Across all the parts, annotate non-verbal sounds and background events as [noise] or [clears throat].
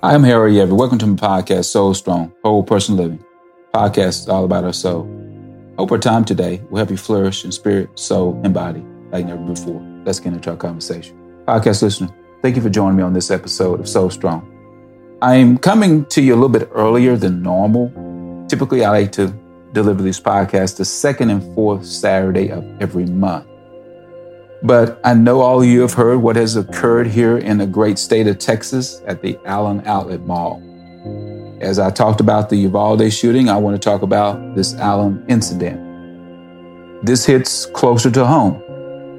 I'm Harry Everett. Welcome to my podcast, Soul Strong, Whole Person Living. Podcast is all about our soul. Hope our time today will help you flourish in spirit, soul, and body like never before. Let's get into our conversation. Podcast listener, thank you for joining me on this episode of Soul Strong. I'm coming to you a little bit earlier than normal. Typically, I like to deliver these podcasts the second and fourth Saturday of every month. But I know all you have heard what has occurred here in the great state of Texas at the Allen Outlet Mall. As I talked about the Uvalde shooting, I want to talk about this Allen incident. This hits closer to home.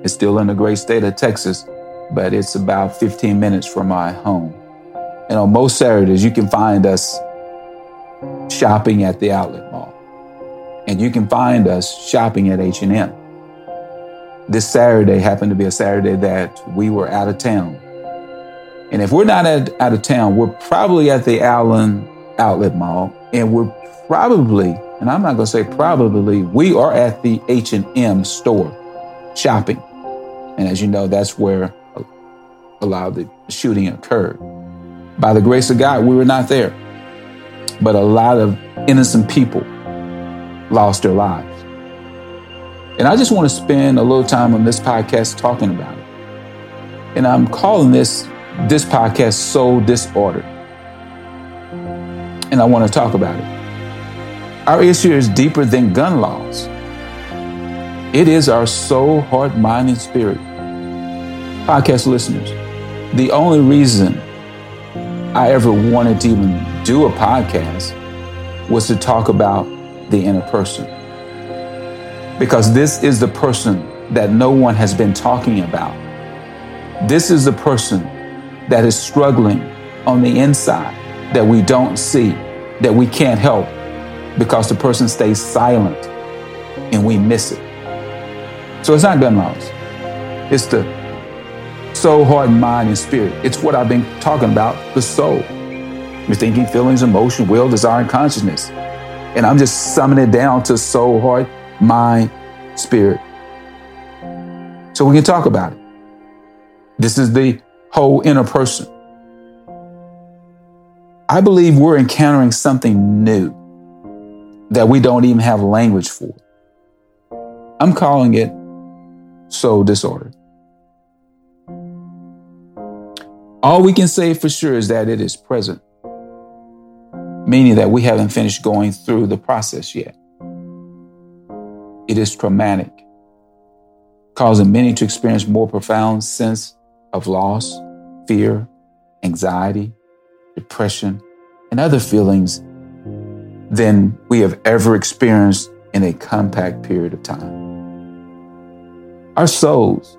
It's still in the great state of Texas, but it's about 15 minutes from my home. And on most Saturdays, you can find us shopping at the outlet mall. And you can find us shopping at H&M this Saturday happened to be a Saturday that we were out of town. And if we're not at, out of town, we're probably at the Allen Outlet Mall, and we're probably, and I'm not going to say probably, we are at the H&M store shopping. And as you know, that's where a lot of the shooting occurred. By the grace of God, we were not there. But a lot of innocent people lost their lives. And I just want to spend a little time on this podcast talking about it. And I'm calling this this podcast Soul Disorder. And I want to talk about it. Our issue is deeper than gun laws. It is our soul, heart, mind, and spirit. Podcast listeners, the only reason I ever wanted to even do a podcast was to talk about the inner person because this is the person that no one has been talking about. This is the person that is struggling on the inside that we don't see, that we can't help because the person stays silent and we miss it. So it's not gun laws. It's the soul, heart, mind, and spirit. It's what I've been talking about, the soul. Your thinking, feelings, emotion, will, desire, and consciousness. And I'm just summing it down to soul, heart, mind, spirit. So we can talk about it. This is the whole inner person. I believe we're encountering something new that we don't even have language for. I'm calling it soul disorder. All we can say for sure is that it is present, meaning that we haven't finished going through the process yet. It is traumatic, causing many to experience more profound sense of loss, fear, anxiety, depression, and other feelings than we have ever experienced in a compact period of time. Our souls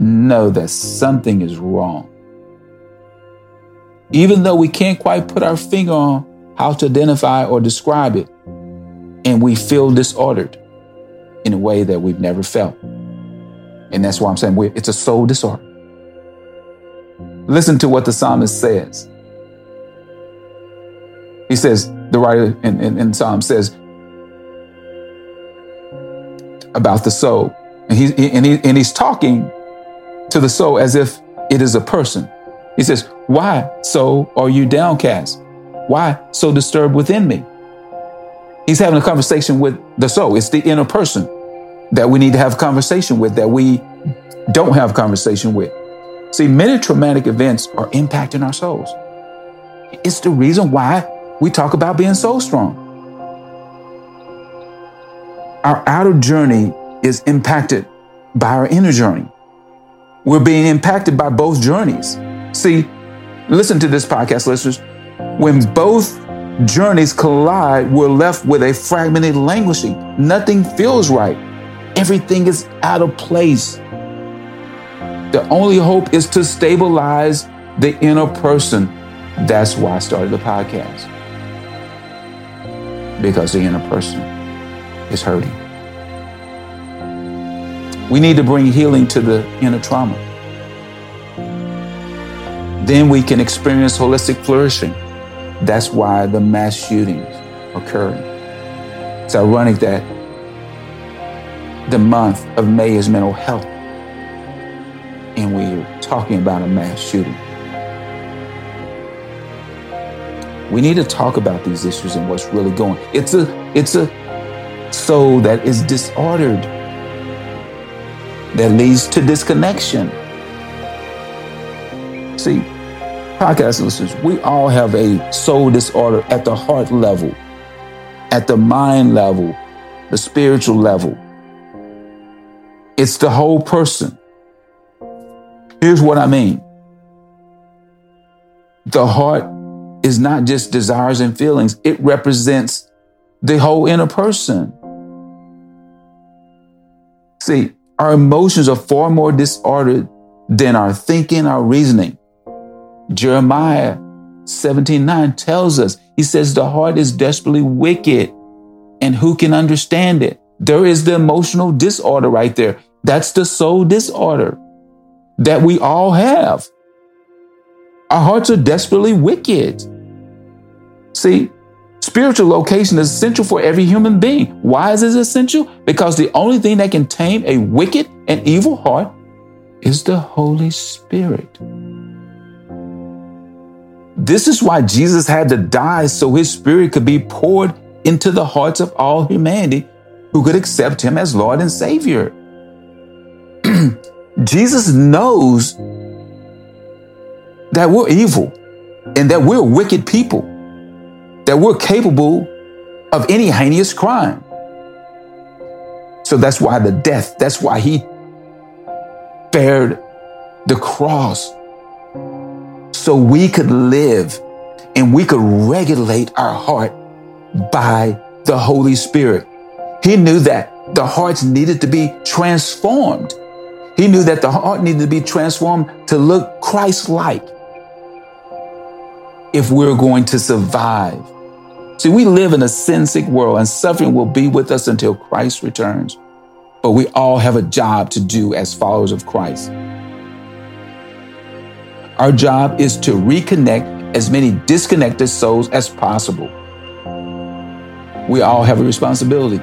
know that something is wrong. Even though we can't quite put our finger on how to identify or describe it, and we feel disordered in a way that we've never felt. And that's why I'm saying it's a soul disorder. Listen to what the psalmist says. He says, the writer in, in, in Psalm says about the soul. And, he, and, he, and he's talking to the soul as if it is a person. He says, Why, so are you downcast? Why so disturbed within me? He's having a conversation with the soul. It's the inner person that we need to have conversation with that we don't have conversation with. See, many traumatic events are impacting our souls. It's the reason why we talk about being Soul Strong. Our outer journey is impacted by our inner journey. We're being impacted by both journeys. See, listen to this podcast, listeners. When both journeys collide, we're left with a fragmented languishing. Nothing feels right. Everything is out of place. The only hope is to stabilize the inner person. That's why I started the podcast. Because the inner person is hurting. We need to bring healing to the inner trauma. Then we can experience holistic flourishing. That's why the mass shootings occurring. It's ironic that the month of May is mental health. And we're talking about a mass shooting. We need to talk about these issues and what's really going. It's a it's a soul that is disordered that leads to disconnection. See, podcast listeners, we all have a soul disorder at the heart level, at the mind level, the spiritual level. It's the whole person. Here's what I mean the heart is not just desires and feelings, it represents the whole inner person. See, our emotions are far more disordered than our thinking, our reasoning. Jeremiah 17 9 tells us, he says, the heart is desperately wicked, and who can understand it? There is the emotional disorder right there. That's the soul disorder that we all have. Our hearts are desperately wicked. See, spiritual location is essential for every human being. Why is it essential? Because the only thing that can tame a wicked and evil heart is the Holy Spirit. This is why Jesus had to die so his spirit could be poured into the hearts of all humanity who could accept him as Lord and Savior. [clears throat] Jesus knows that we're evil and that we're wicked people, that we're capable of any heinous crime. So that's why the death, that's why he bared the cross so we could live and we could regulate our heart by the Holy Spirit. He knew that the hearts needed to be transformed. He knew that the heart needed to be transformed to look Christ like if we're going to survive. See, we live in a sin sick world and suffering will be with us until Christ returns. But we all have a job to do as followers of Christ. Our job is to reconnect as many disconnected souls as possible. We all have a responsibility.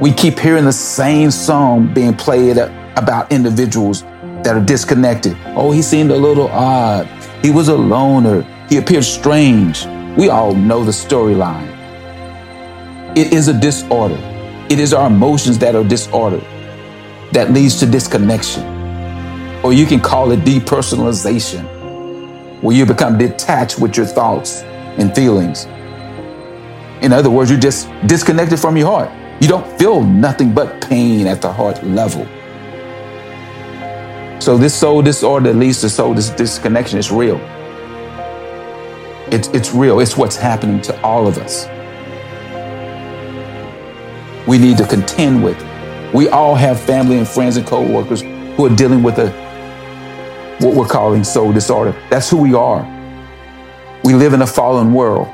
We keep hearing the same song being played about individuals that are disconnected. Oh, he seemed a little odd. He was a loner. He appeared strange. We all know the storyline. It is a disorder. It is our emotions that are disordered that leads to disconnection or you can call it depersonalization, where you become detached with your thoughts and feelings. In other words, you're just disconnected from your heart. You don't feel nothing but pain at the heart level. So this soul disorder that leads to soul dis- disconnection is real. It's, it's real. It's what's happening to all of us. We need to contend with it. We all have family and friends and co-workers who are dealing with a what we're calling soul disorder. That's who we are. We live in a fallen world.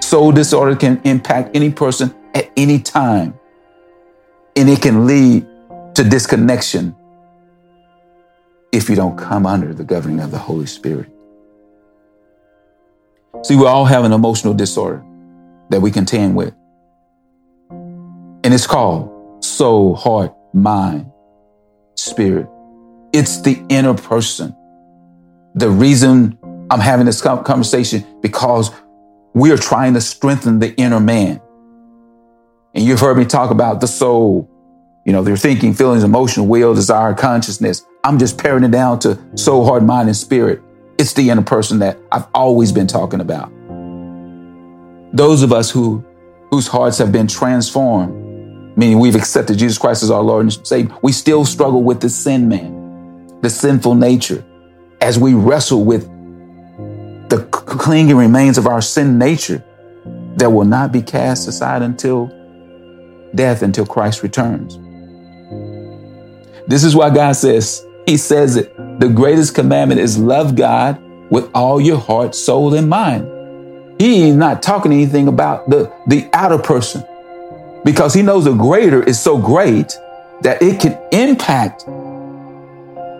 Soul disorder can impact any person at any time, and it can lead to disconnection if you don't come under the governing of the Holy Spirit. See, we all have an emotional disorder that we contend with. And it's called soul, heart, mind, spirit. It's the inner person. The reason I'm having this conversation because we are trying to strengthen the inner man. And you've heard me talk about the soul, you know, their thinking, feelings, emotion, will, desire, consciousness. I'm just paring it down to soul, heart, mind, and spirit. It's the inner person that I've always been talking about. Those of us who whose hearts have been transformed, meaning we've accepted Jesus Christ as our Lord and Savior, we still struggle with the sin man the sinful nature, as we wrestle with the clinging remains of our sin nature that will not be cast aside until death, until Christ returns. This is why God says, He says it, the greatest commandment is love God with all your heart, soul, and mind. He is not talking anything about the, the outer person because he knows the greater is so great that it can impact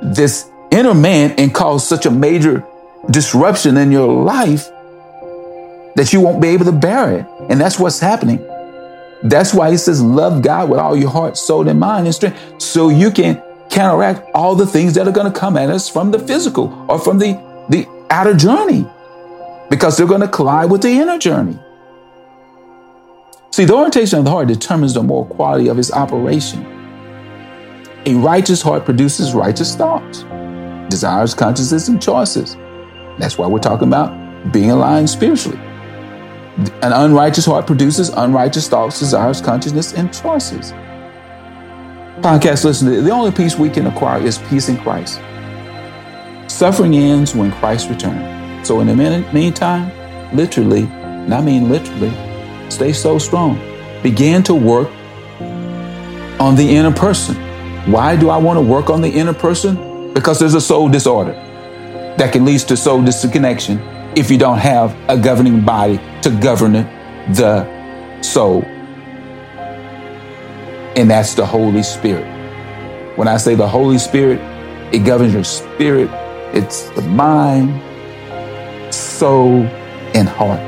this inner man and cause such a major disruption in your life that you won't be able to bear it. And that's what's happening. That's why he says, love God with all your heart, soul, and mind and strength, so you can counteract all the things that are going to come at us from the physical or from the, the outer journey. because they're going to collide with the inner journey. See, the orientation of the heart determines the moral quality of its operation. A righteous heart produces righteous thoughts, desires, consciences, and choices. That's why we're talking about being aligned spiritually. An unrighteous heart produces unrighteous thoughts, desires, consciousness, and choices. Podcast listener, the only peace we can acquire is peace in Christ. Suffering ends when Christ returns. So in the meantime, literally, and I mean literally, stay Soul Strong. Begin to work on the inner person. Why do I want to work on the inner person? Because there's a soul disorder that can lead to soul disconnection if you don't have a governing body to govern the soul. And that's the Holy Spirit. When I say the Holy Spirit, it governs your spirit, it's the mind, soul, and heart.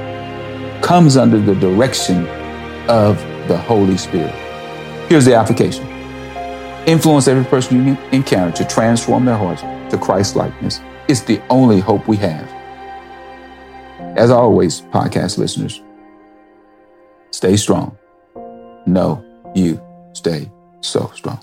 Comes under the direction of the Holy Spirit. Here's the application influence every person you encounter to transform their hearts to Christ likeness. It's the only hope we have. As always, podcast listeners, stay strong. Know you stay Soul Strong.